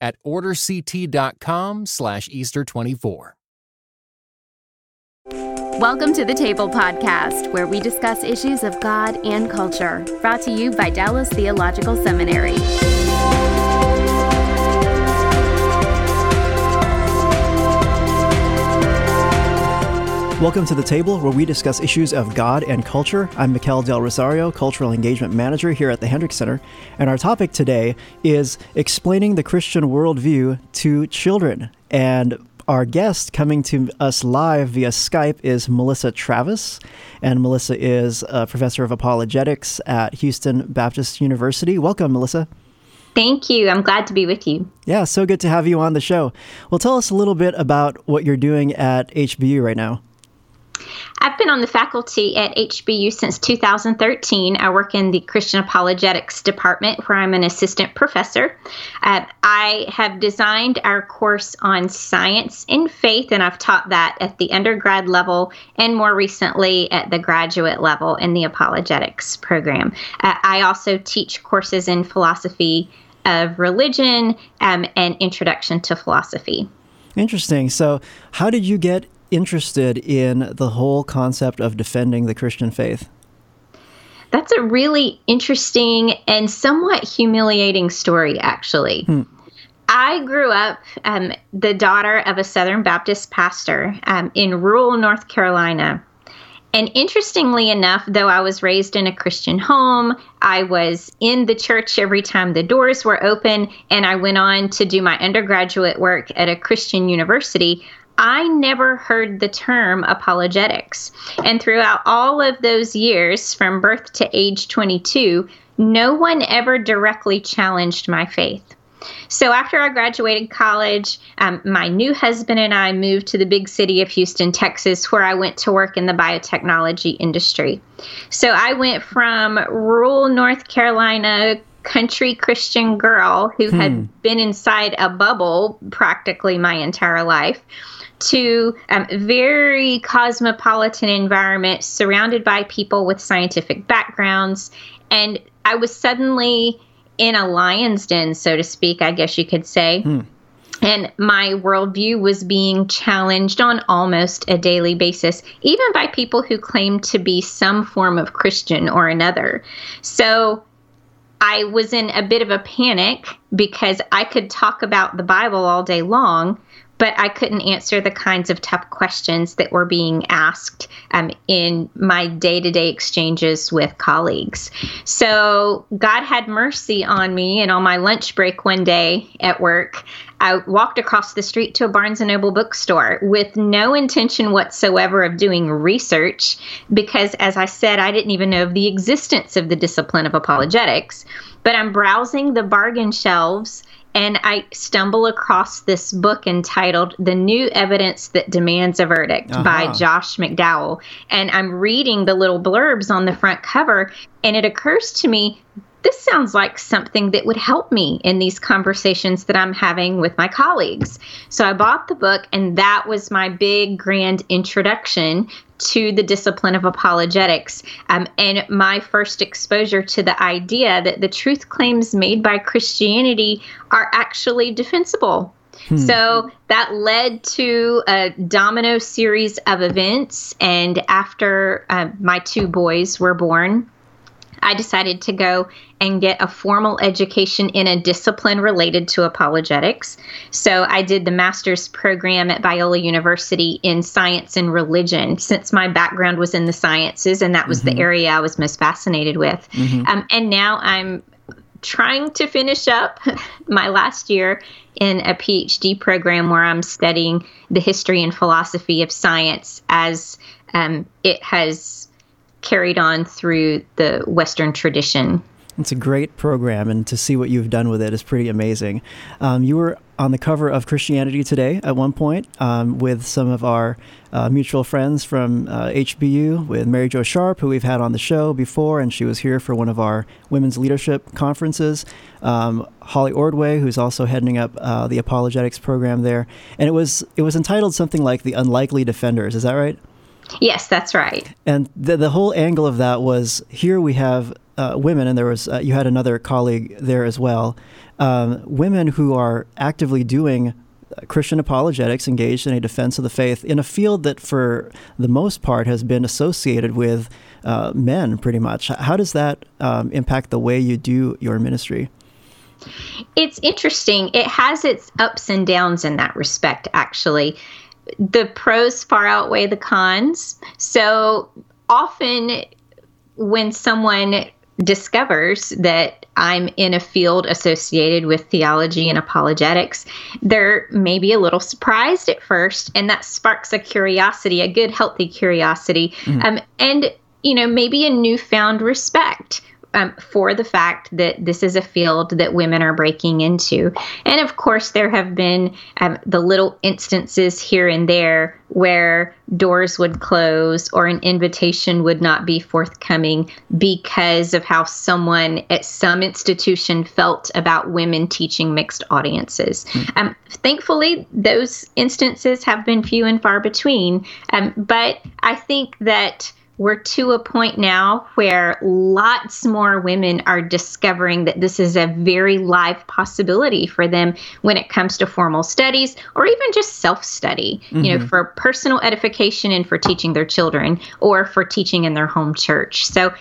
at orderct.com slash Easter24. Welcome to the Table Podcast, where we discuss issues of God and culture, brought to you by Dallas Theological Seminary. Welcome to the table where we discuss issues of God and culture. I'm Mikel Del Rosario, Cultural Engagement Manager here at the Hendricks Center, and our topic today is explaining the Christian worldview to children. And our guest coming to us live via Skype is Melissa Travis, and Melissa is a professor of apologetics at Houston Baptist University. Welcome, Melissa. Thank you. I'm glad to be with you. Yeah, so good to have you on the show. Well, tell us a little bit about what you're doing at HBU right now. I've been on the faculty at HBU since 2013. I work in the Christian Apologetics Department where I'm an assistant professor. Uh, I have designed our course on science and faith, and I've taught that at the undergrad level and more recently at the graduate level in the apologetics program. Uh, I also teach courses in philosophy of religion um, and introduction to philosophy. Interesting. So, how did you get interested in the whole concept of defending the Christian faith? That's a really interesting and somewhat humiliating story, actually. Hmm. I grew up um, the daughter of a Southern Baptist pastor um, in rural North Carolina. And interestingly enough, though I was raised in a Christian home, I was in the church every time the doors were open, and I went on to do my undergraduate work at a Christian university. I never heard the term apologetics. And throughout all of those years, from birth to age 22, no one ever directly challenged my faith. So after I graduated college, um, my new husband and I moved to the big city of Houston, Texas, where I went to work in the biotechnology industry. So I went from rural North Carolina, country Christian girl who hmm. had been inside a bubble practically my entire life to um, very cosmopolitan environment surrounded by people with scientific backgrounds. And I was suddenly in a lion's den, so to speak, I guess you could say. Hmm. And my worldview was being challenged on almost a daily basis, even by people who claim to be some form of Christian or another. So I was in a bit of a panic because I could talk about the Bible all day long, but I couldn't answer the kinds of tough questions that were being asked um, in my day to day exchanges with colleagues. So God had mercy on me, and on my lunch break one day at work, I walked across the street to a Barnes and Noble bookstore with no intention whatsoever of doing research because, as I said, I didn't even know of the existence of the discipline of apologetics. But I'm browsing the bargain shelves and I stumble across this book entitled The New Evidence That Demands a Verdict uh-huh. by Josh McDowell. And I'm reading the little blurbs on the front cover, and it occurs to me this sounds like something that would help me in these conversations that I'm having with my colleagues. So I bought the book, and that was my big grand introduction to the discipline of apologetics um, and my first exposure to the idea that the truth claims made by Christianity are actually defensible. Hmm. So that led to a domino series of events. And after uh, my two boys were born, I decided to go and get a formal education in a discipline related to apologetics. So I did the master's program at Biola University in science and religion, since my background was in the sciences and that was mm-hmm. the area I was most fascinated with. Mm-hmm. Um, and now I'm trying to finish up my last year in a PhD program where I'm studying the history and philosophy of science as um, it has carried on through the Western tradition. It's a great program, and to see what you've done with it is pretty amazing. Um, you were on the cover of Christianity Today at one point um, with some of our uh, mutual friends from uh, HBU, with Mary Jo Sharp, who we've had on the show before, and she was here for one of our women's leadership conferences. Um, Holly Ordway, who's also heading up uh, the apologetics program there, and it was it was entitled something like "The Unlikely Defenders." Is that right? Yes, that's right. And the, the whole angle of that was here we have uh, women, and there was uh, you had another colleague there as well, um, women who are actively doing Christian apologetics, engaged in a defense of the faith in a field that, for the most part, has been associated with uh, men pretty much. How does that um, impact the way you do your ministry? It's interesting. It has its ups and downs in that respect, actually the pros far outweigh the cons. So often when someone discovers that I'm in a field associated with theology and apologetics, they're maybe a little surprised at first, and that sparks a curiosity, a good, healthy curiosity, mm. um, and you know maybe a newfound respect um, for the fact that this is a field that women are breaking into. And of course, there have been um, the little instances here and there where doors would close or an invitation would not be forthcoming because of how someone at some institution felt about women teaching mixed audiences. Mm. Um, thankfully, those instances have been few and far between. Um, but I think that we're to a point now where lots more women are discovering that this is a very live possibility for them when it comes to formal studies or even just self study, mm-hmm. you know, mm-hmm. for personal edification and for teaching their children or for teaching in their home church. So,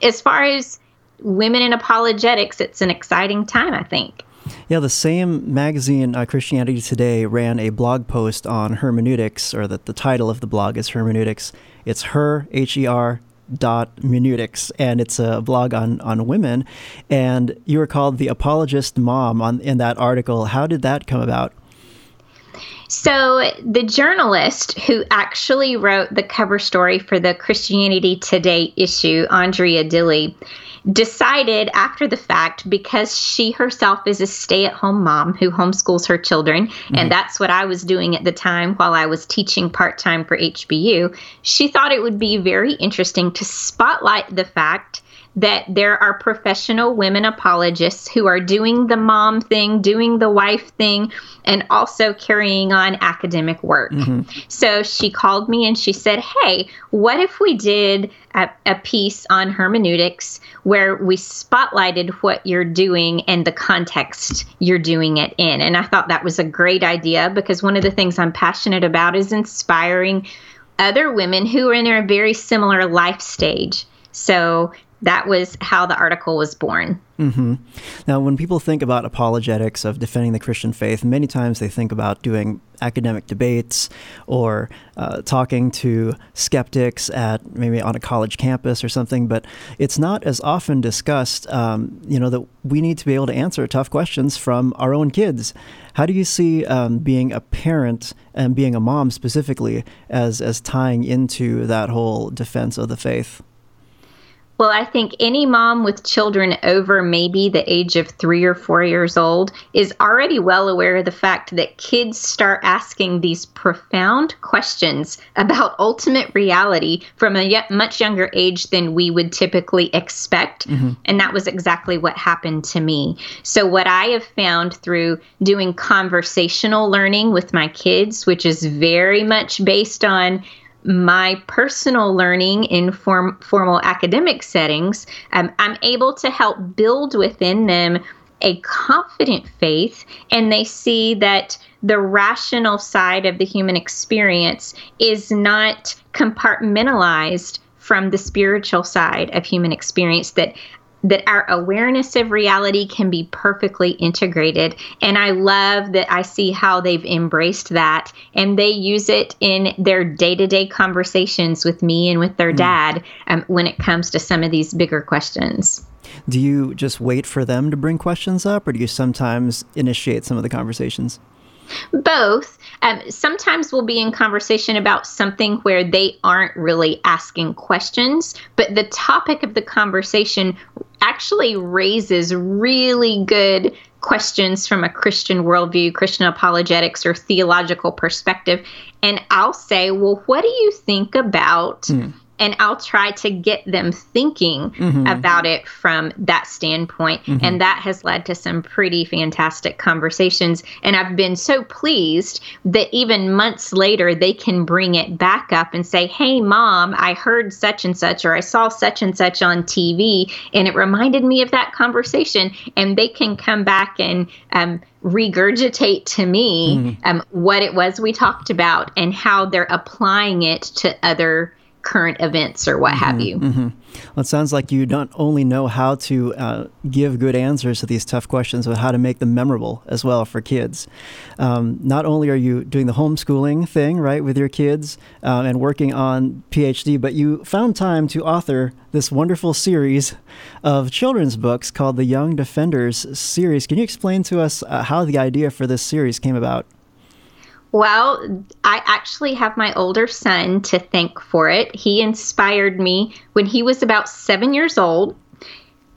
as far as women in apologetics, it's an exciting time, I think. Yeah, the same magazine, uh, Christianity Today, ran a blog post on hermeneutics, or that the title of the blog is hermeneutics. It's her, H E R, dot hermeneutics, and it's a blog on, on women. And you were called the apologist mom on in that article. How did that come about? So, the journalist who actually wrote the cover story for the Christianity Today issue, Andrea Dilley, decided after the fact because she herself is a stay at home mom who homeschools her children, mm-hmm. and that's what I was doing at the time while I was teaching part time for HBU. She thought it would be very interesting to spotlight the fact that there are professional women apologists who are doing the mom thing, doing the wife thing, and also carrying on academic work. Mm-hmm. So she called me and she said, Hey, what if we did a, a, piece on hermeneutics where we spotlighted what you're doing and the context you're doing it in? And I thought that was a great idea because one of the things I'm passionate about is inspiring other women who are in a very similar life stage. So that was how the article was born. Mm-hmm. Now, when people think about apologetics of defending the Christian faith, many times they think about doing academic debates or uh, talking to skeptics at maybe on a college campus or something. But it's not as often discussed. Um, you know that we need to be able to answer tough questions from our own kids. How do you see um, being a parent and being a mom specifically as as tying into that whole defense of the faith? Well, I think any mom with children over maybe the age of three or four years old is already well aware of the fact that kids start asking these profound questions about ultimate reality from a yet much younger age than we would typically expect. Mm-hmm. And that was exactly what happened to me. So, what I have found through doing conversational learning with my kids, which is very much based on my personal learning in form, formal academic settings, um, I'm able to help build within them a confident faith, and they see that the rational side of the human experience is not compartmentalized from the spiritual side of human experience that that our awareness of reality can be perfectly integrated. And I love that I see how they've embraced that and they use it in their day to day conversations with me and with their mm. dad um, when it comes to some of these bigger questions. Do you just wait for them to bring questions up or do you sometimes initiate some of the conversations? Both. Um, sometimes we'll be in conversation about something where they aren't really asking questions, but the topic of the conversation actually raises really good questions from a Christian worldview, Christian apologetics, or theological perspective. And I'll say, well, what do you think about? Mm and I'll try to get them thinking mm-hmm. about it from that standpoint. Mm-hmm. And that has led to some pretty fantastic conversations. And I've been so pleased that even months later, they can bring it back up and say, Hey, mom, I heard such and such, or I saw such and such on TV, and it reminded me of that conversation. And they can come back and, um, regurgitate to me mm-hmm. um, what it was we talked about and how they're applying it to other current events or what mm-hmm, have you. Mm-hmm. Well, it sounds like you don't only know how to uh, give good answers to these tough questions, but how to make them memorable as well for kids. Um, not only are you doing the homeschooling thing, right, with your kids uh, and working on PhD, but you found time to author this wonderful series of children's books called the Young Defenders series. Can you explain to us uh, how the idea for this series came about? Well, I actually have my older son to thank for it. He inspired me when he was about seven years old.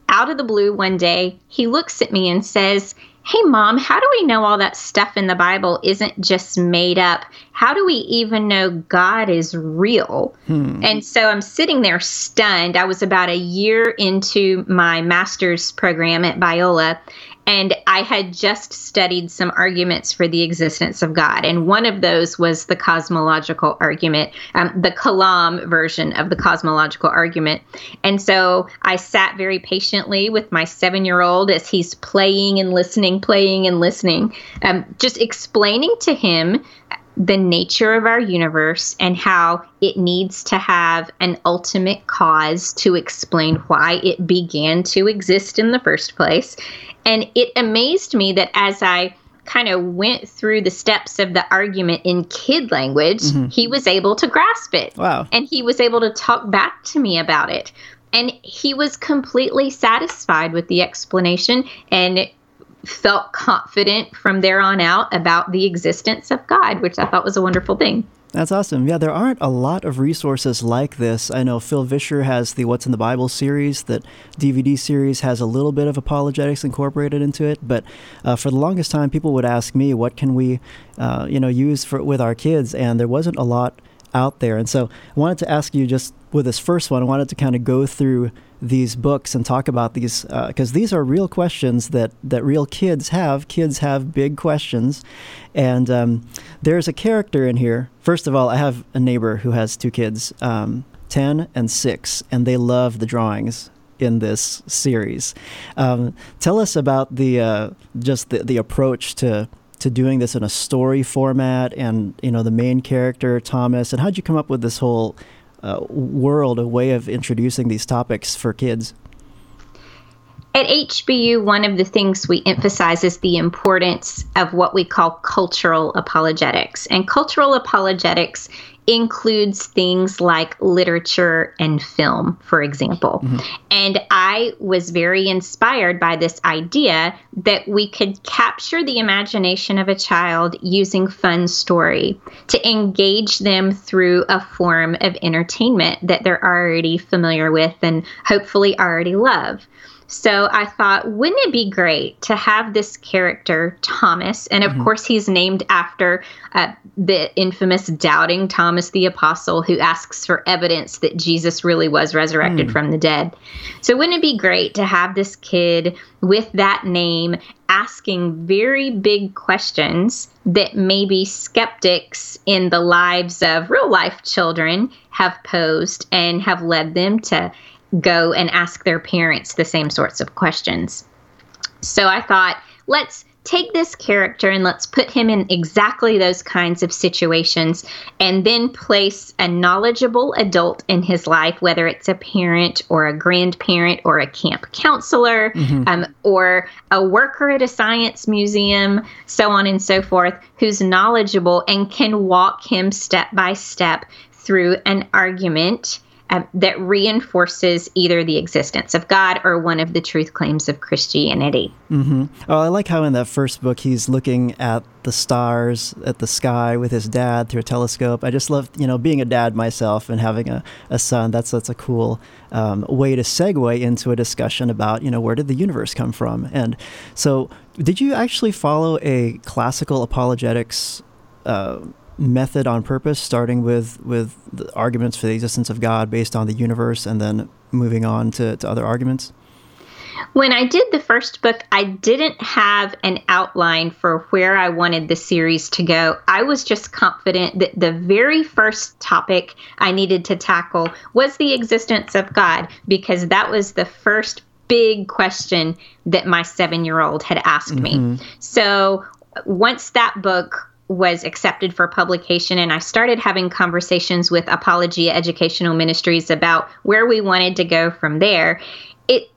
Out of the blue, one day, he looks at me and says, Hey, mom, how do we know all that stuff in the Bible isn't just made up? How do we even know God is real? Hmm. And so I'm sitting there stunned. I was about a year into my master's program at Biola, and I had just studied some arguments for the existence of God. And one of those was the cosmological argument, um, the Kalam version of the cosmological argument. And so I sat very patiently with my seven year old as he's playing and listening, playing and listening, um, just explaining to him the nature of our universe and how it needs to have an ultimate cause to explain why it began to exist in the first place. And it amazed me that as I kind of went through the steps of the argument in kid language, mm-hmm. he was able to grasp it. Wow. And he was able to talk back to me about it. And he was completely satisfied with the explanation and felt confident from there on out about the existence of God, which I thought was a wonderful thing. That's awesome. Yeah, there aren't a lot of resources like this. I know Phil Vischer has the What's in the Bible series. That DVD series has a little bit of apologetics incorporated into it. But uh, for the longest time, people would ask me, "What can we, uh, you know, use for with our kids?" And there wasn't a lot out there. And so I wanted to ask you just with this first one, I wanted to kind of go through these books and talk about these because uh, these are real questions that that real kids have. Kids have big questions, and um, there's a character in here. First of all, I have a neighbor who has two kids, um, ten and six, and they love the drawings in this series. Um, tell us about the uh, just the, the approach to to doing this in a story format, and you know the main character Thomas, and how'd you come up with this whole uh, world, a way of introducing these topics for kids? At HBU, one of the things we emphasize is the importance of what we call cultural apologetics. And cultural apologetics includes things like literature and film, for example. Mm-hmm. And I was very inspired by this idea that we could capture the imagination of a child using fun story to engage them through a form of entertainment that they're already familiar with and hopefully already love. So I thought, wouldn't it be great to have this character, Thomas? And of mm-hmm. course, he's named after uh, the infamous doubting Thomas the Apostle, who asks for evidence that Jesus really was resurrected mm. from the dead. So, wouldn't it be great to have this kid with that name asking very big questions that maybe skeptics in the lives of real life children have posed and have led them to go and ask their parents the same sorts of questions. So I thought, let's take this character and let's put him in exactly those kinds of situations and then place a knowledgeable adult in his life, whether it's a parent or a grandparent or a camp counselor mm-hmm. um, or a worker at a science museum, so on and so forth, who's knowledgeable and can walk him step by step through an argument um, that reinforces either the existence of God or one of the truth claims of Christianity. Mm-hmm. Oh, I like how in that first book he's looking at the stars, at the sky with his dad through a telescope. I just love, you know, being a dad myself and having a, a son. That's that's a cool um, way to segue into a discussion about, you know, where did the universe come from? And so, did you actually follow a classical apologetics? Uh, method on purpose, starting with with the arguments for the existence of God based on the universe, and then moving on to, to other arguments? When I did the first book, I didn't have an outline for where I wanted the series to go. I was just confident that the very first topic I needed to tackle was the existence of God, because that was the first big question that my seven year old had asked mm-hmm. me. So once that book was accepted for publication and I started having conversations with Apologia Educational Ministries about where we wanted to go from there. It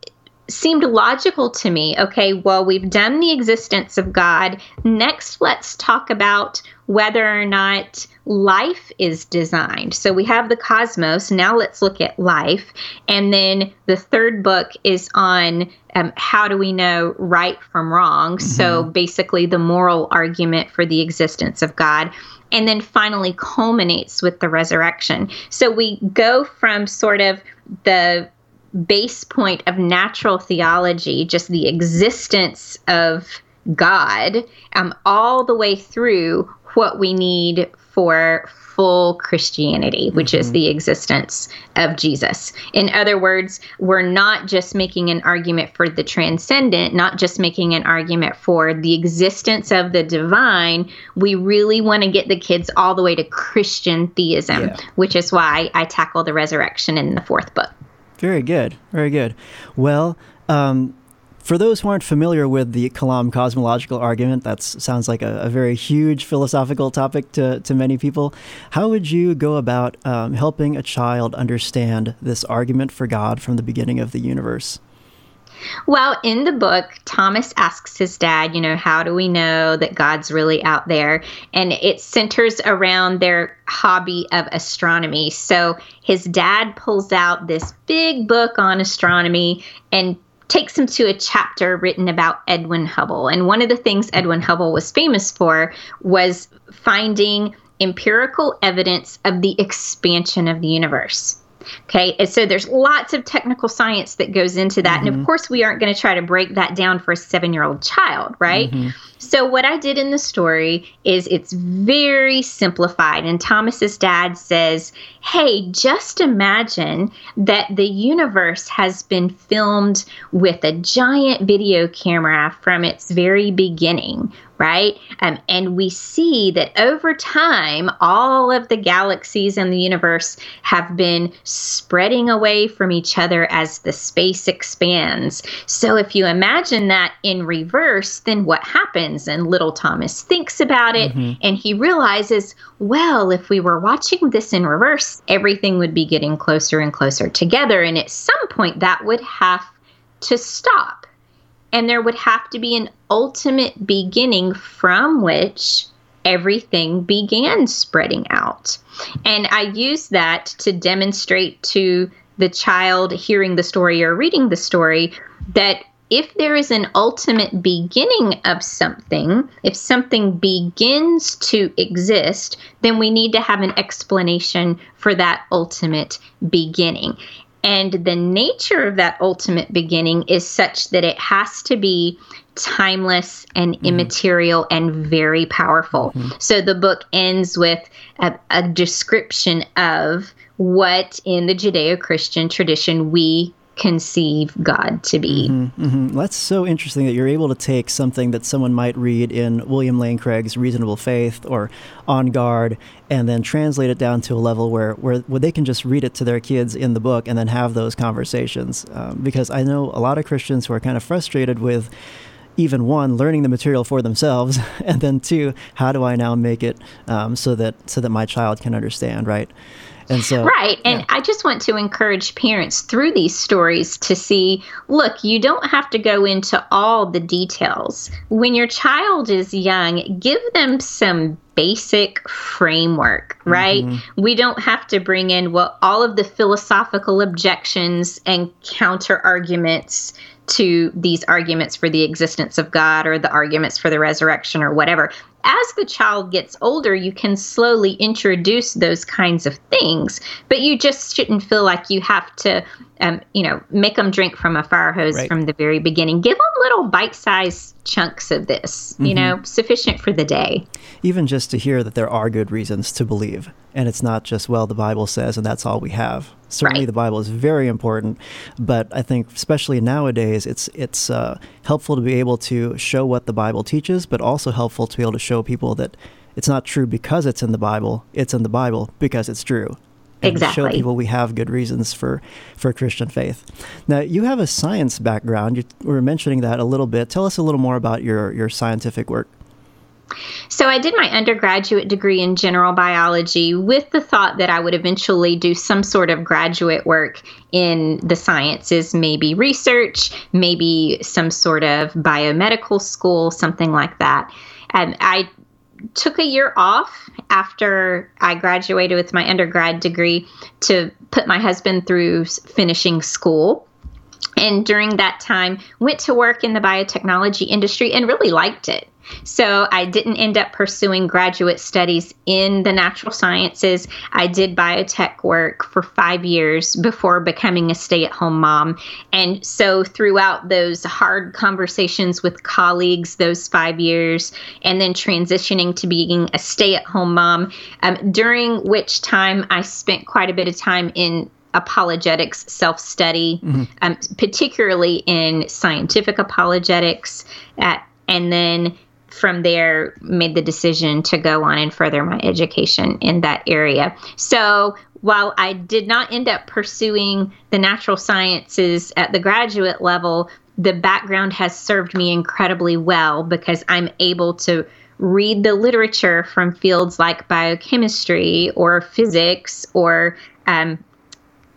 seemed logical to me. Okay, well, we've done the existence of God. Next, let's talk about whether or not life is designed. So we have the cosmos. Now let's look at life. And then the third book is on um, how do we know right from wrong. Mm-hmm. So basically, the moral argument for the existence of God. And then finally culminates with the resurrection. So we go from sort of the base point of natural theology, just the existence of God, um, all the way through what we need for full Christianity, which mm-hmm. is the existence of Jesus. In other words, we're not just making an argument for the transcendent, not just making an argument for the existence of the divine. We really want to get the kids all the way to Christian theism, yeah. which is why I tackle the resurrection in the fourth book. Very good. Very good. Well, um, for those who aren't familiar with the Kalam cosmological argument, that sounds like a, a, very huge philosophical topic to, to many people. How would you go about um, helping a child understand this argument for God from the beginning of the universe? Well, in the book, Thomas asks his dad, you know, how do we know that God's really out there? And it centers around their hobby of astronomy. So his dad pulls out this big book on astronomy and takes him to a chapter written about Edwin Hubble. And one of the things Edwin Hubble was famous for was finding empirical evidence of the expansion of the universe. Okay. And so there's lots of technical science that goes into that. Mm-hmm. And of mm-hmm. course, we aren't going to try to break that down for a seven year old child, right? Mm-hmm. So, what I did in the story is it's very simplified. And Thomas's dad says, Hey, just imagine that the universe has been filmed with a giant video camera from its very beginning, right? Um, and we see that over time, all of the galaxies in the universe have been spreading away from each other as the space expands. So if you imagine that in reverse, then what happens? And little Thomas thinks about it mm-hmm. and he realizes, well, if we were watching this in reverse, everything would be getting closer and closer together. And at some point, that would have to stop and there would have to be an ultimate beginning from which everything began spreading out. And I use that to demonstrate to the child hearing the story or reading the story that if there is an ultimate beginning of something, if something begins to exist, then we need to have an explanation for that ultimate beginning. And the nature of that ultimate beginning is such that it has to be timeless and mm-hmm. immaterial and very powerful. Mm-hmm. So the book ends with a, a description of what in the Judeo Christian tradition we conceive God to be. Mm-hmm, mm-hmm. That's so interesting that you're able to take something that someone might read in William Lane Craig's Reasonable Faith or On Guard and then translate it down to a level where, where, where they can just read it to their kids in the book and then have those conversations. Um, because I know a lot of Christians who are kind of frustrated with even one learning the material for themselves and then two how do i now make it um, so that so that my child can understand right And so, right. And yeah. I just want to encourage parents through these stories to see look, you don't have to go into all the details. When your child is young, give them some basic framework, right? Mm-hmm. We don't have to bring in what all of the philosophical objections and counter arguments to these arguments for the existence of God or the arguments for the resurrection or whatever as the child gets older, you can slowly introduce those kinds of things, but you just shouldn't feel like you have to, um, you know, make them drink from a fire hose right. from the very beginning. Give them little bite-sized chunks of this, mm-hmm. you know, sufficient for the day. Even just to hear that there are good reasons to believe, and it's not just well the Bible says, and that's all we have. Certainly, right. the Bible is very important, but I think especially nowadays, it's it's uh, helpful to be able to show what the Bible teaches, but also helpful to be able to show people that it's not true because it's in the Bible. It's in the Bible because it's true. And exactly. Show people we have good reasons for for Christian faith. Now, you have a science background. You were mentioning that a little bit. Tell us a little more about your your scientific work. So I did my undergraduate degree in general biology with the thought that I would eventually do some sort of graduate work in the sciences, maybe research, maybe some sort of biomedical school, something like that. And I took a year off after I graduated with my undergrad degree to put my husband through finishing school and during that time went to work in the biotechnology industry and really liked it so I didn't end up pursuing graduate studies in the natural sciences. I did biotech work for five years before becoming a stay at home mom. And so throughout those hard conversations with colleagues, those five years, and then transitioning to being a stay at home mom, um, during which time I spent quite a bit of time in apologetics self study, mm-hmm. um, particularly in scientific apologetics. At, and then from there made the decision to go on and further my education in that area. So while I did not end up pursuing the natural sciences at the graduate level, the background has served me incredibly well because I'm able to read the literature from fields like biochemistry or physics or um,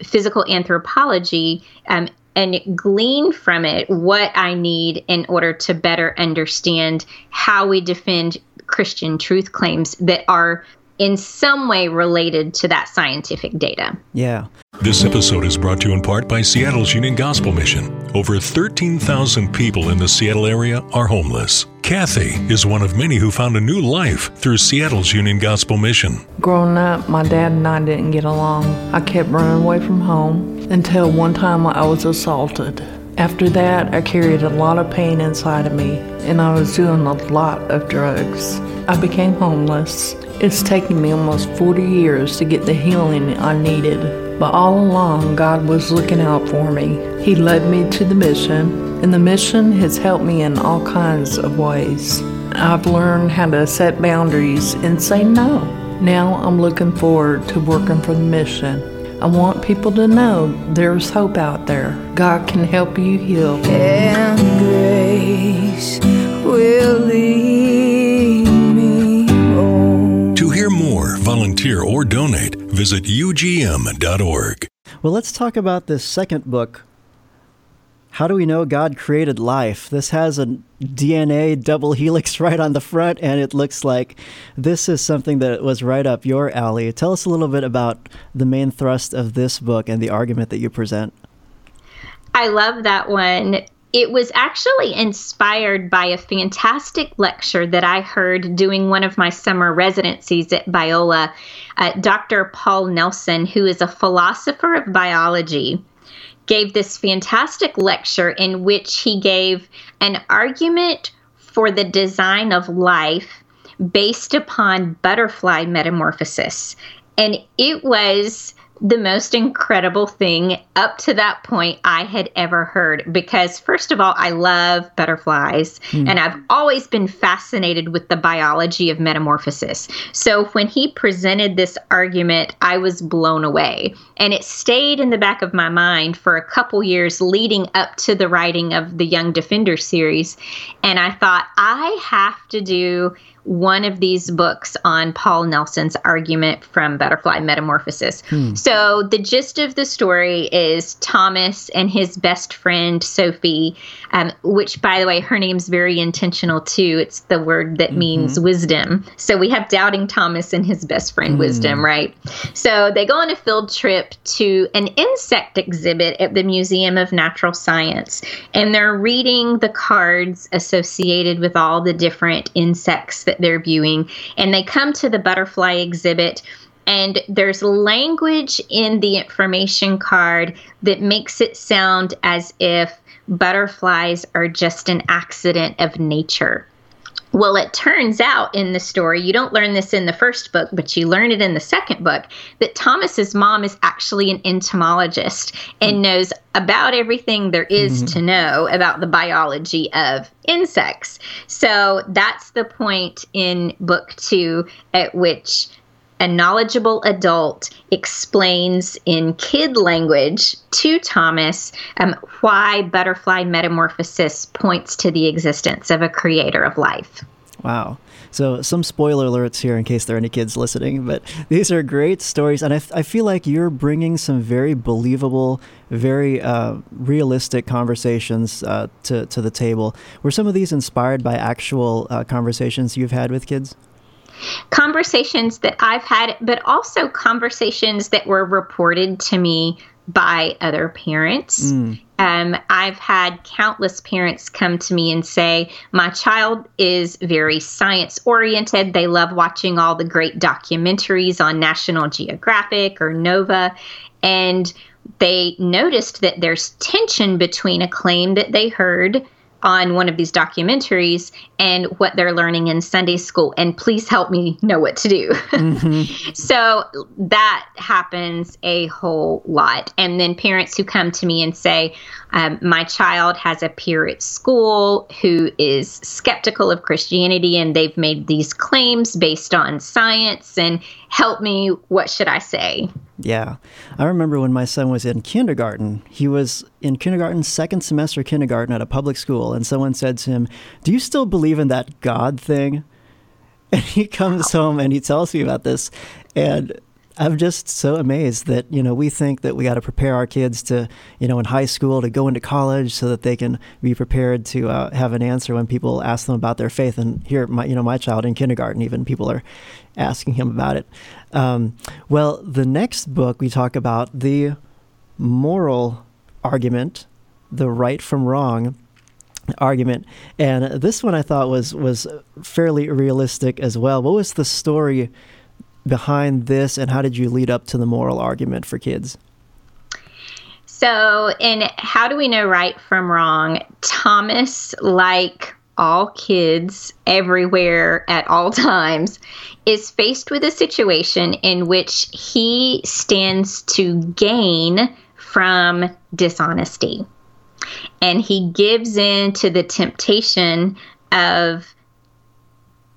physical anthropology um, and glean from it what I need in order to better understand how we defend Christian truth claims that are in some way related to that scientific data. Yeah. This episode is brought to you in part by Seattle's Union Gospel Mission. Over 13,000 people in the Seattle area are homeless. Kathy is one of many who found a new life through Seattle's Union Gospel Mission. Growing up, my dad and I didn't get along. I kept running away from home until one time I was assaulted. After that, I carried a lot of pain inside of me, and I was doing a lot of drugs. I became homeless. It's taken me almost 40 years to get the healing I needed, but all along, God was looking out for me. He led me to the mission, and the mission has helped me in all kinds of ways. I've learned how to set boundaries and say no. Now I'm looking forward to working for the mission. I want people to know there's hope out there. God can help you heal. And grace will lead me home. To hear more, volunteer, or donate, visit ugm.org. Well, let's talk about this second book how do we know God created life? This has a DNA double helix right on the front, and it looks like this is something that was right up your alley. Tell us a little bit about the main thrust of this book and the argument that you present. I love that one. It was actually inspired by a fantastic lecture that I heard doing one of my summer residencies at Biola. Uh, Dr. Paul Nelson, who is a philosopher of biology, gave this fantastic lecture in which he gave an argument for the design of life based upon butterfly metamorphosis. And it was the most incredible thing up to that point I had ever heard. Because, first of all, I love butterflies mm. and I've always been fascinated with the biology of metamorphosis. So, when he presented this argument, I was blown away. And it stayed in the back of my mind for a couple years leading up to the writing of the Young Defender series. And I thought, I have to do one of these books on Paul Nelson's argument from Butterfly Metamorphosis. Hmm. So, the gist of the story is Thomas and his best friend Sophie, um, which, by the way, her name's very intentional too. It's the word that mm-hmm. means wisdom. So, we have Doubting Thomas and his best friend hmm. Wisdom, right? So, they go on a field trip to an insect exhibit at the Museum of Natural Science, and they're reading the cards associated with all the different insects that they're viewing. And they come to the butterfly exhibit and there's language in the information card that makes it sound as if butterflies are just an accident of nature. Well, it turns out in the story, you don't learn this in the first book, but you learn it in the second book, that Thomas's mom is actually an entomologist and mm. knows about everything there is mm-hmm. to know about the biology of insects. So that's the point in book two at which a knowledgeable adult explains in kid language to Thomas um, why butterfly metamorphosis points to the existence of a creator of life. Wow. So, some spoiler alerts here in case there are any kids listening, but these are great stories. And I feel like you're bringing some very believable, very uh, realistic conversations uh, to, to the table. Were some of these inspired by actual uh, conversations you've had with kids? Conversations that I've had, but also conversations that were reported to me by other parents. Mm. Um, I've had countless parents come to me and say, My child is very science oriented. They love watching all the great documentaries on National Geographic or Nova. And they noticed that there's tension between a claim that they heard on one of these documentaries and what they're learning in Sunday school. And please help me know what to do. Mm-hmm. so that happens a whole lot. And then parents who come to me and say, um, My child has a peer at school who is skeptical of Christianity and they've made these claims based on science. And help me, what should I say? Yeah. I remember when my son was in kindergarten, he was in kindergarten, second semester kindergarten at a public school, and someone said to him, Do you still believe in that God thing? And he comes home and he tells me about this. And I'm just so amazed that you know we think that we got to prepare our kids to you know in high school to go into college so that they can be prepared to uh, have an answer when people ask them about their faith. And here, my you know my child in kindergarten, even people are asking him about it. Um, well, the next book we talk about the moral argument, the right from wrong argument, and this one I thought was was fairly realistic as well. What was the story? behind this, and how did you lead up to the moral argument for kids? So, in How Do We Know Right from Wrong, Thomas, like all kids everywhere at all times, is faced with a situation in which he stands to gain from dishonesty. And he gives in to the temptation of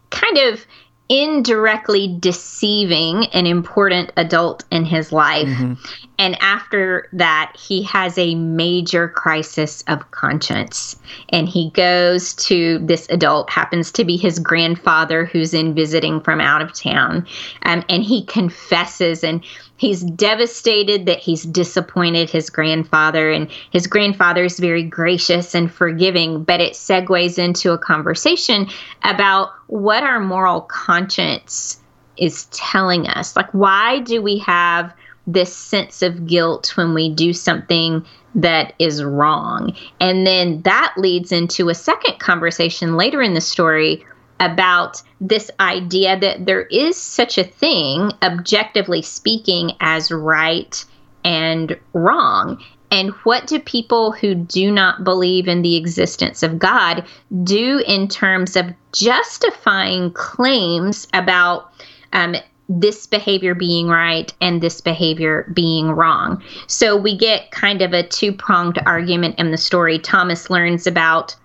kind of indirectly deceiving an important adult in his life. Mm-hmm. And after that, he has a major crisis of conscience. And he goes to this adult, happens to be his grandfather who's in visiting from out of town. Um, and he confesses and he's devastated that he's disappointed his grandfather and his grandfather is very gracious and forgiving but it segues into a conversation about what our moral conscience is telling us. Like why do we have this sense of guilt when we do something that is wrong? And then that leads into a second conversation later in the story about this idea that there is such a thing, objectively speaking, as right and wrong. And what do people who do not believe in the existence of God do in terms of justifying claims about um, this behavior being right and this behavior being wrong? So we get kind of a two pronged argument in the story. Thomas learns about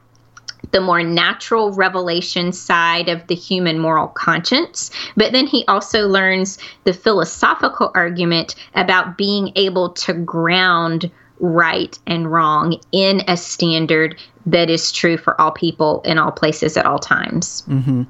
the more natural revelation side of the human moral conscience. But then he also learns the philosophical argument about being able to ground right and wrong in a standard that is true for all people in all places at all times. Mm-hmm.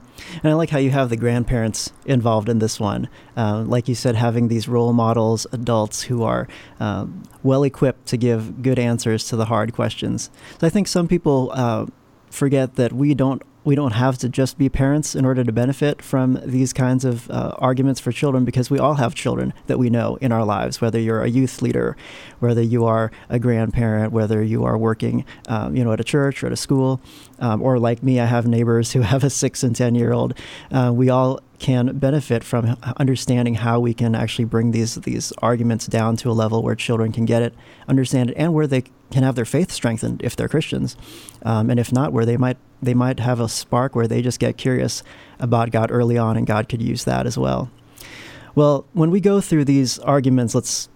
And I like how you have the grandparents involved in this one. Uh, like you said, having these role models, adults who are uh, well equipped to give good answers to the hard questions. So I think some people uh, forget that we don't we don't have to just be parents in order to benefit from these kinds of uh, arguments for children because we all have children that we know in our lives, whether you're a youth leader, whether you are a grandparent, whether you are working, um, you know, at a church or at a school, um, or like me, I have neighbors who have a six and 10 year old. Uh, we all can benefit from understanding how we can actually bring these these arguments down to a level where children can get it, understand it, and where they can have their faith strengthened if they're Christians, um, and if not, where they might they might have a spark where they just get curious about God early on, and God could use that as well. Well, when we go through these arguments, let's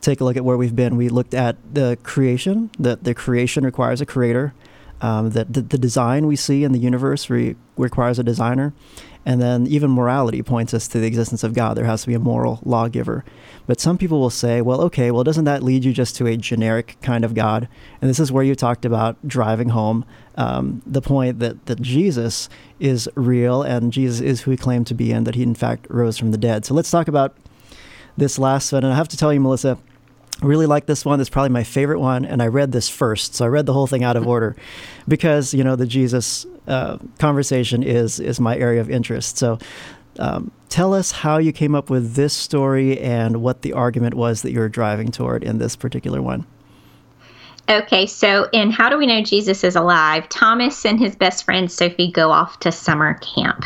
take a look at where we've been. We looked at the creation, that the creation requires a creator, um, that the, the, design we see in the universe re- requires a designer, and then even morality points us to the existence of God. There has to be a moral lawgiver. But some people will say, well, okay, well, doesn't that lead you just to a generic kind of God? And this is where you talked about driving home um, the point that, that Jesus is real and Jesus is who he claimed to be and that he, in fact, rose from the dead. So let's talk about this last one. And I have to tell you, Melissa, really like this one. It's probably my favorite one, and I read this first, so I read the whole thing out of order, because you know the Jesus uh, conversation is is my area of interest. So, um, tell us how you came up with this story and what the argument was that you were driving toward in this particular one. Okay, so in How Do We Know Jesus is Alive, Thomas and his best friend Sophie go off to summer camp.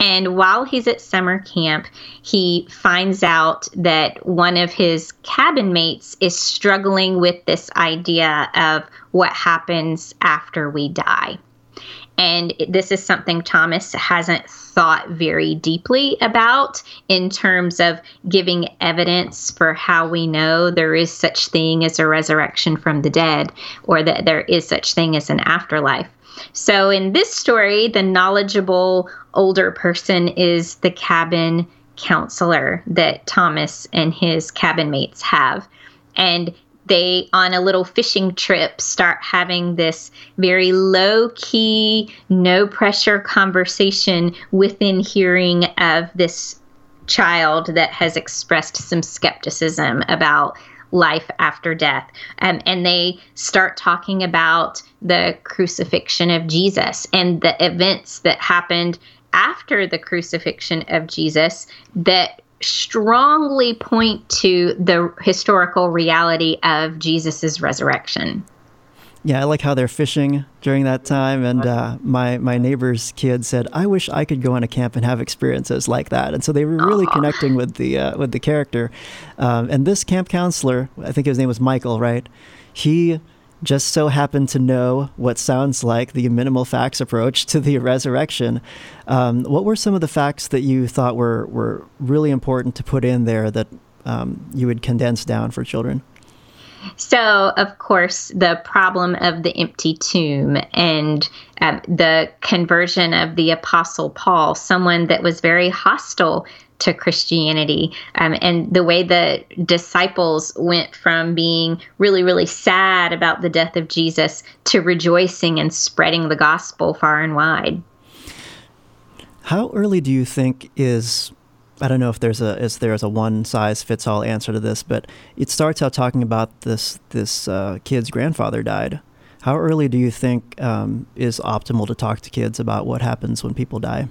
And while he's at summer camp, he finds out that one of his cabin mates is struggling with this idea of what happens after we die. And this is something Thomas hasn't thought very deeply about in terms of giving evidence for how we know there is such thing as a resurrection from the dead or that there is such thing as an afterlife. So in this story, the knowledgeable older person is the cabin counselor that Thomas and his cabin mates have. And they on a little fishing trip start having this very low key no pressure conversation within hearing of this child that has expressed some skepticism about life after death. Um, and they start talking about the crucifixion of jesus and the events that happened after the crucifixion of jesus that strongly point to the historical reality of Jesus's resurrection. Yeah, I like how they're fishing during that time, and uh, my my neighbor's kid said, "I wish I could go on a camp and have experiences like that." And so they were really Aww. connecting with the uh, with the character. Um, and this camp counselor, I think his name was Michael, right? He just so happen to know what sounds like the minimal facts approach to the resurrection. Um, what were some of the facts that you thought were, were really important to put in there that um, you would condense down for children? So, of course, the problem of the empty tomb and uh, the conversion of the Apostle Paul, someone that was very hostile to Christianity. Um, and the way the disciples went from being really, really sad about the death of Jesus to rejoicing and spreading the gospel far and wide. How early do you think is I don't know if there's a is there's a one size fits all answer to this, but it starts out talking about this this uh, kid's grandfather died. How early do you think um, is optimal to talk to kids about what happens when people die?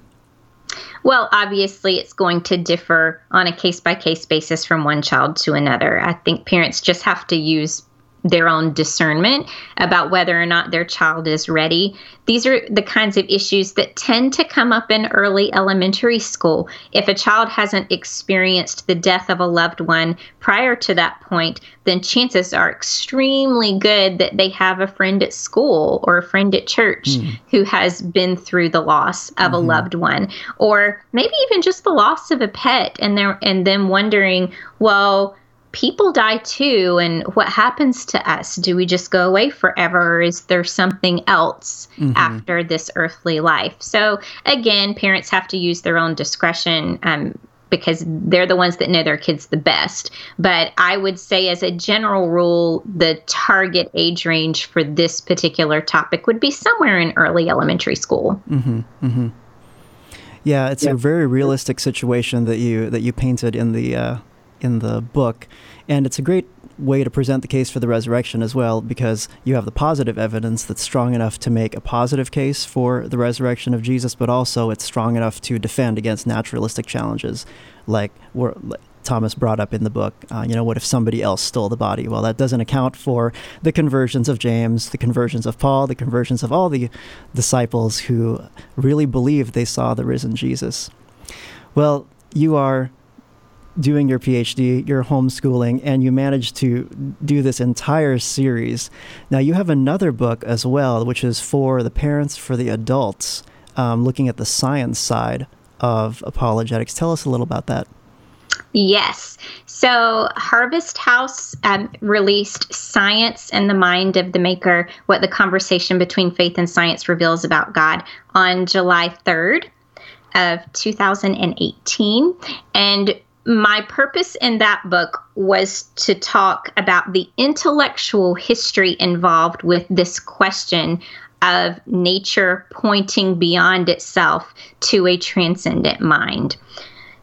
Well, obviously, it's going to differ on a case by case basis from one child to another. I think parents just have to use their own discernment about whether or not their child is ready. These are the kinds of issues that tend to come up in early elementary school. If a child hasn't experienced the death of a loved one prior to that point, then chances are extremely good that they have a friend at school or a friend at church mm. who has been through the loss of mm-hmm. a loved one or maybe even just the loss of a pet and they and them wondering, well, people die too and what happens to us do we just go away forever or is there something else mm-hmm. after this earthly life so again parents have to use their own discretion um, because they're the ones that know their kids the best. But I would say, as a general rule, the target age range for this particular topic would be somewhere in early elementary school. Mm-hmm, mm-hmm. Yeah, it's yeah. a very realistic situation that you that you painted in the uh, in the book, and it's a great way to present the case for the resurrection as well because you have the positive evidence that's strong enough to make a positive case for the resurrection of Jesus, but also it's strong enough to defend against naturalistic challenges like Thomas brought up in the book. Uh, you know, what if somebody else stole the body? Well, that doesn't account for the conversions of James, the conversions of Paul, the conversions of all the disciples who really believed they saw the risen Jesus. Well, you are doing your PhD, you're homeschooling, and you managed to do this entire series. Now, you have another book as well, which is for the parents, for the adults, um, looking at the science side of apologetics. Tell us a little about that. Yes. So Harvest House um, released Science and the Mind of the Maker What the Conversation Between Faith and Science Reveals About God on July 3rd of 2018. And my purpose in that book was to talk about the intellectual history involved with this question of nature pointing beyond itself to a transcendent mind.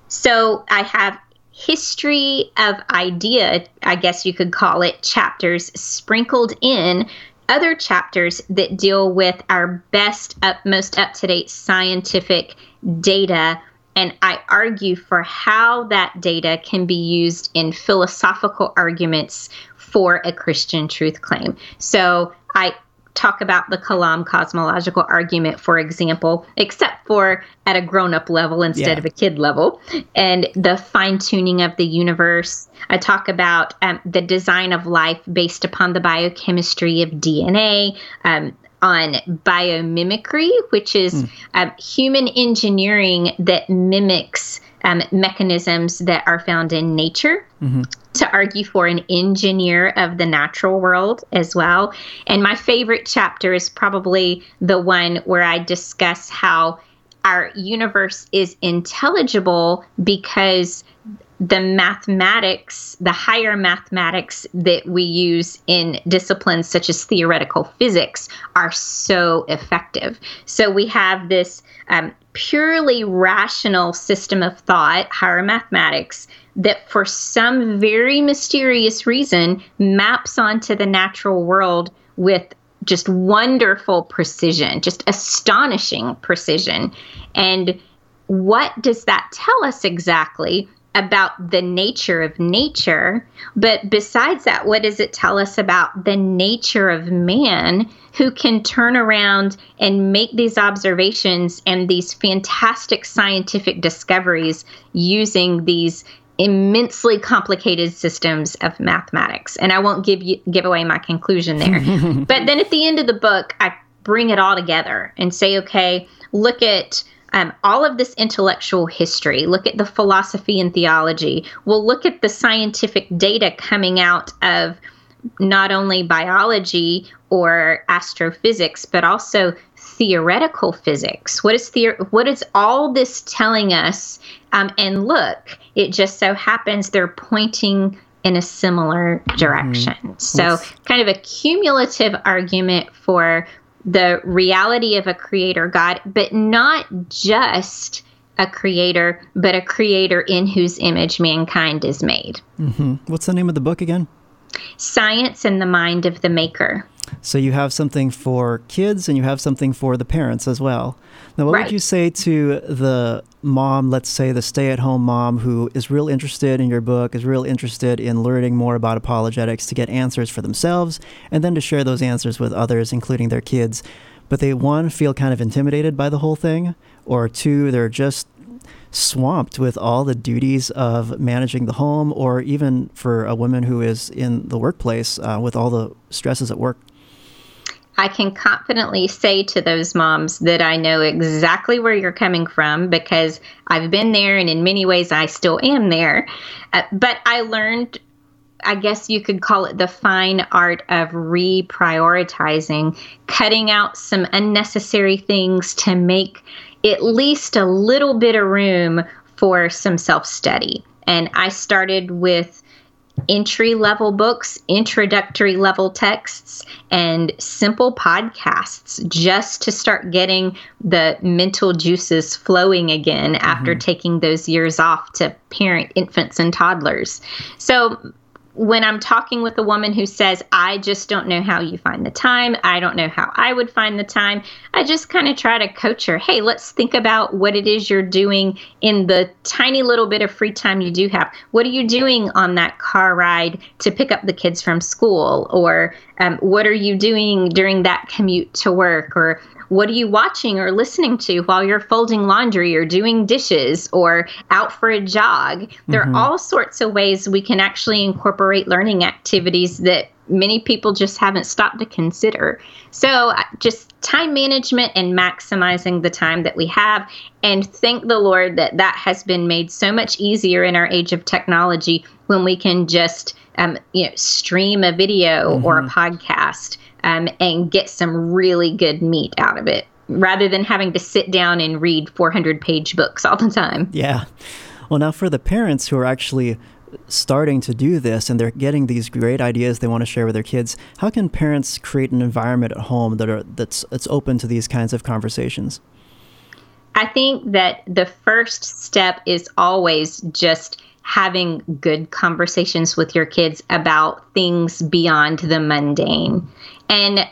So I have history of idea, I guess you could call it, chapters sprinkled in other chapters that deal with our best up most up to date scientific data and I argue for how that data can be used in philosophical arguments for a Christian truth claim. So I talk about the Kalam cosmological argument, for example, except for at a grown up level instead yeah. of a kid level, and the fine tuning of the universe. I talk about um, the design of life based upon the biochemistry of DNA, um, on biomimicry, which is mm. uh, human engineering that mimics um, mechanisms that are found in nature. Mm-hmm. To argue for an engineer of the natural world as well. And my favorite chapter is probably the one where I discuss how our universe is intelligible because the mathematics, the higher mathematics that we use in disciplines such as theoretical physics are so effective. So we have this um, purely rational system of thought, higher mathematics, that for some very mysterious reason maps onto the natural world with just wonderful precision, just astonishing precision. And what does that tell us exactly? About the nature of nature. But besides that, what does it tell us about the nature of man who can turn around and make these observations and these fantastic scientific discoveries using these immensely complicated systems of mathematics? And I won't give you give away my conclusion there. but then at the end of the book, I bring it all together and say, okay, look at um, all of this intellectual history, look at the philosophy and theology. We'll look at the scientific data coming out of not only biology or astrophysics, but also theoretical physics. What is the, what is all this telling us? Um, and look, it just so happens they're pointing in a similar direction. Mm-hmm. So, yes. kind of a cumulative argument for the reality of a creator God, but not just a creator, but a creator in whose image mankind is made. Mm-hmm. What's the name of the book again? Science and the Mind of the Maker. So you have something for kids and you have something for the parents as well. Now, what right. would you say to the mom, let's say the stay at home mom who is real interested in your book, is real interested in learning more about apologetics to get answers for themselves and then to share those answers with others, including their kids? But they, one, feel kind of intimidated by the whole thing, or two, they're just swamped with all the duties of managing the home, or even for a woman who is in the workplace uh, with all the stresses at work. I can confidently say to those moms that I know exactly where you're coming from because I've been there and in many ways I still am there. Uh, but I learned, I guess you could call it the fine art of reprioritizing, cutting out some unnecessary things to make at least a little bit of room for some self study. And I started with entry level books, introductory level texts, and simple podcasts just to start getting the mental juices flowing again mm-hmm. after taking those years off to parent infants and toddlers. So, when I'm talking with a woman who says, I just don't know how you find the time, I don't know how I would find the time, I just kind of try to coach her. Hey, let's think about what it is you're doing in the tiny little bit of free time you do have. What are you doing on that car ride to pick up the kids from school? Or um, what are you doing during that commute to work? Or what are you watching or listening to while you're folding laundry or doing dishes or out for a jog? There mm-hmm. are all sorts of ways we can actually incorporate learning activities that many people just haven't stopped to consider. So, uh, just time management and maximizing the time that we have. And thank the Lord that that has been made so much easier in our age of technology when we can just um, you know stream a video mm-hmm. or a mm-hmm. podcast um, and get some really good meat out of it rather than having to sit down and read 400 page books all the time. Yeah. Well, now for the parents who are actually starting to do this and they're getting these great ideas they want to share with their kids, how can parents create an environment at home that are that's that's open to these kinds of conversations? I think that the first step is always just having good conversations with your kids about things beyond the mundane. And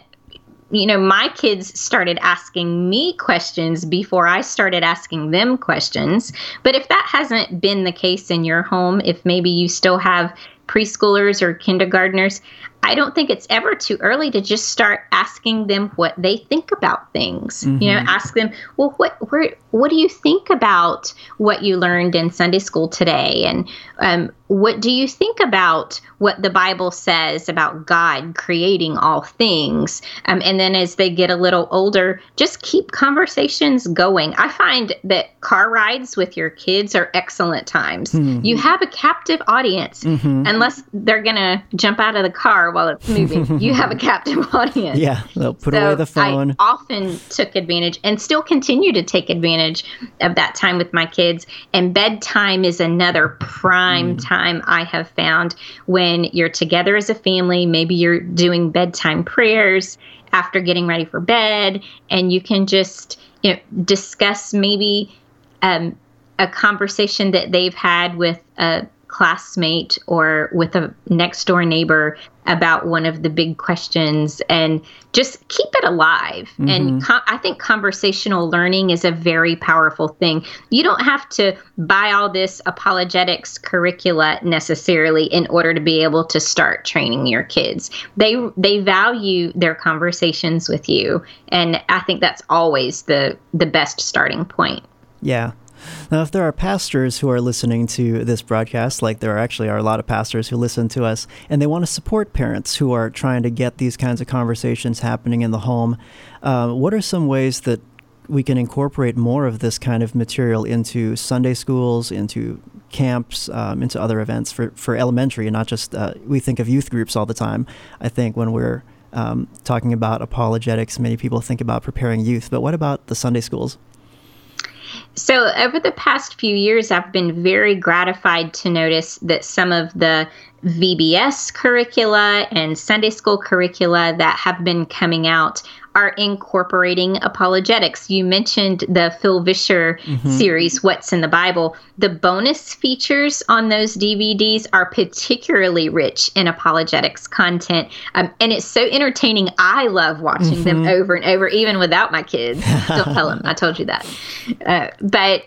you know, my kids started asking me questions before I started asking them questions. But if that hasn't been the case in your home, if maybe you still have preschoolers or kindergartners, I don't think it's ever too early to just start asking them what they think about things. Mm-hmm. You know, mm-hmm. ask them, well, what where, what do you think about what you learned in Sunday school today, and um, what do you think about what the Bible says about God creating all things? Um, and then as they get a little older, just keep conversations going. I find that car rides with your kids are excellent times. Mm-hmm. You have a captive audience, mm-hmm. unless they're gonna jump out of the car while it's moving. you have a captive audience. Yeah, they'll put so away the phone. I often took advantage and still continue to take advantage of that time with my kids. And bedtime is another prime mm. time I have found when you're together as a family. Maybe you're doing bedtime prayers after getting ready for bed, and you can just you know discuss maybe um, a conversation that they've had with a classmate or with a next door neighbor about one of the big questions and just keep it alive. Mm-hmm. And com- I think conversational learning is a very powerful thing. You don't have to buy all this apologetics curricula necessarily in order to be able to start training your kids. They they value their conversations with you and I think that's always the the best starting point. Yeah. Now, if there are pastors who are listening to this broadcast, like there actually are a lot of pastors who listen to us, and they want to support parents who are trying to get these kinds of conversations happening in the home, uh, what are some ways that we can incorporate more of this kind of material into Sunday schools, into camps, um, into other events for, for elementary, and not just, uh, we think of youth groups all the time. I think when we're um, talking about apologetics, many people think about preparing youth, but what about the Sunday schools? So, over the past few years, I've been very gratified to notice that some of the VBS curricula and Sunday school curricula that have been coming out are incorporating apologetics. You mentioned the Phil Vischer mm-hmm. series, What's in the Bible. The bonus features on those DVDs are particularly rich in apologetics content. Um, and it's so entertaining. I love watching mm-hmm. them over and over, even without my kids. Don't tell them I told you that. Uh, but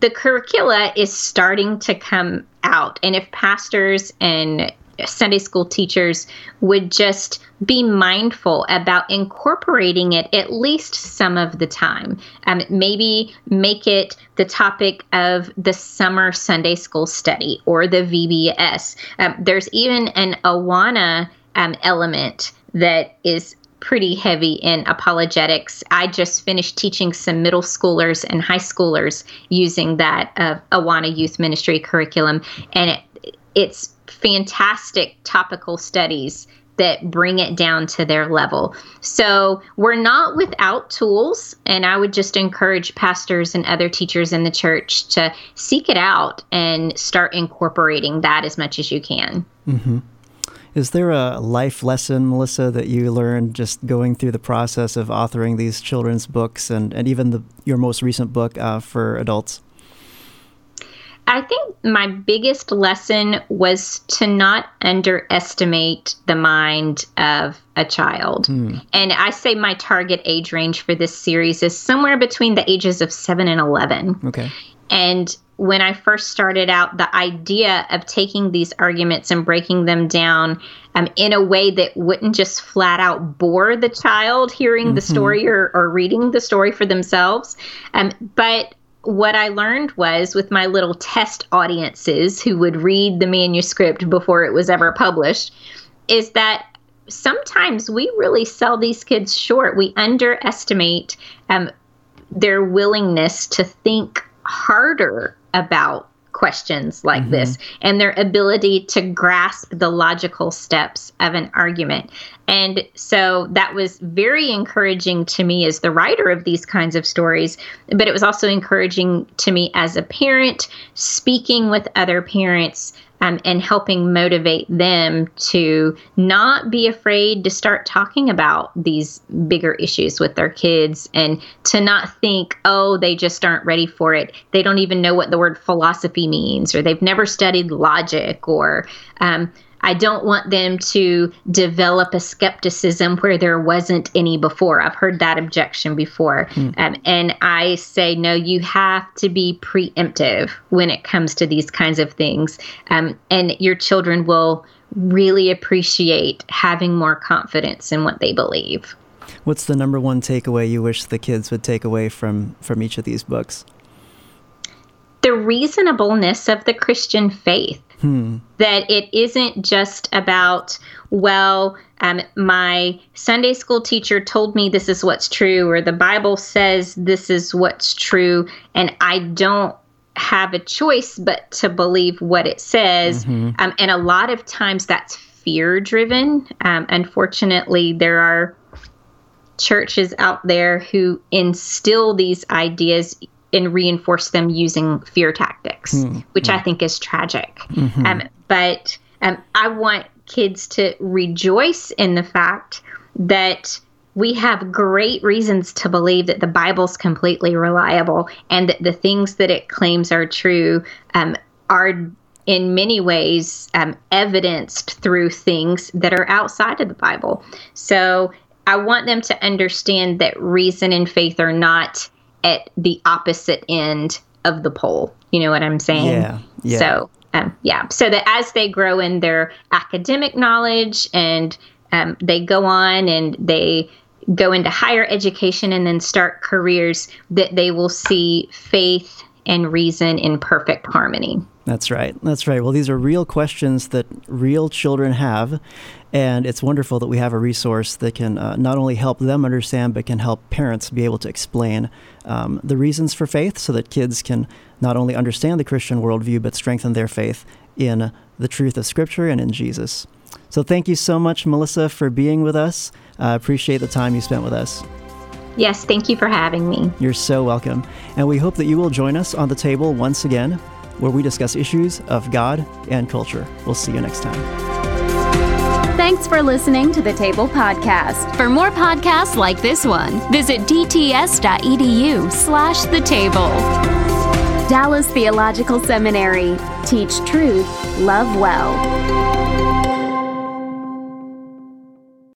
the curricula is starting to come out. And if pastors and Sunday school teachers would just be mindful about incorporating it at least some of the time. Um, maybe make it the topic of the summer Sunday school study or the VBS. Um, there's even an Awana um, element that is pretty heavy in apologetics. I just finished teaching some middle schoolers and high schoolers using that uh, Awana Youth Ministry curriculum, and it, it's fantastic topical studies that bring it down to their level. So we're not without tools. And I would just encourage pastors and other teachers in the church to seek it out and start incorporating that as much as you can. Mm-hmm. Is there a life lesson, Melissa, that you learned just going through the process of authoring these children's books and, and even the, your most recent book uh, for adults? I think my biggest lesson was to not underestimate the mind of a child. Hmm. And I say my target age range for this series is somewhere between the ages of 7 and 11. Okay. And when I first started out, the idea of taking these arguments and breaking them down um, in a way that wouldn't just flat out bore the child hearing mm-hmm. the story or, or reading the story for themselves, um, but what I learned was with my little test audiences who would read the manuscript before it was ever published, is that sometimes we really sell these kids short. We underestimate um, their willingness to think harder about questions like mm-hmm. this and their ability to grasp the logical steps of an argument. And so that was very encouraging to me as the writer of these kinds of stories, but it was also encouraging to me as a parent speaking with other parents um, and helping motivate them to not be afraid to start talking about these bigger issues with their kids and to not think, oh, they just aren't ready for it. They don't even know what the word philosophy means, or they've never studied logic, or um, I don't want them to develop a skepticism where there wasn't any before. I've heard that objection before. Mm. Um, and I say, no, you have to be preemptive when it comes to these kinds of things. Um, and your children will really appreciate having more confidence in what they believe. What's the number one takeaway you wish the kids would take away from from each of these books? The reasonableness of the Christian faith. Hmm. That it isn't just about, well, um, my Sunday school teacher told me this is what's true, or the Bible says this is what's true, and I don't have a choice but to believe what it says. Mm-hmm. Um, and a lot of times that's fear driven. Um, unfortunately, there are churches out there who instill these ideas and reinforce them using fear tactics, mm-hmm. which I think is tragic. Mm-hmm. Um, but um, I want kids to rejoice in the fact that we have great reasons to believe that the Bible's completely reliable and that the things that it claims are true um, are in many ways um, evidenced through things that are outside of the Bible. So I want them to understand that reason and faith are not at the opposite end of the pole. You know what I'm saying? Yeah. yeah. So, um, yeah. So that as they grow in their academic knowledge and um, they go on and they go into higher education and then start careers, that they will see faith and reason in perfect harmony. That's right. That's right. Well, these are real questions that real children have. And it's wonderful that we have a resource that can uh, not only help them understand, but can help parents be able to explain um, the reasons for faith so that kids can not only understand the Christian worldview, but strengthen their faith in the truth of Scripture and in Jesus. So thank you so much, Melissa, for being with us. I uh, appreciate the time you spent with us. Yes, thank you for having me. You're so welcome. And we hope that you will join us on the table once again, where we discuss issues of God and culture. We'll see you next time. Thanks for listening to the Table Podcast. For more podcasts like this one, visit dts.edu slash the table. Dallas Theological Seminary. Teach truth, love well.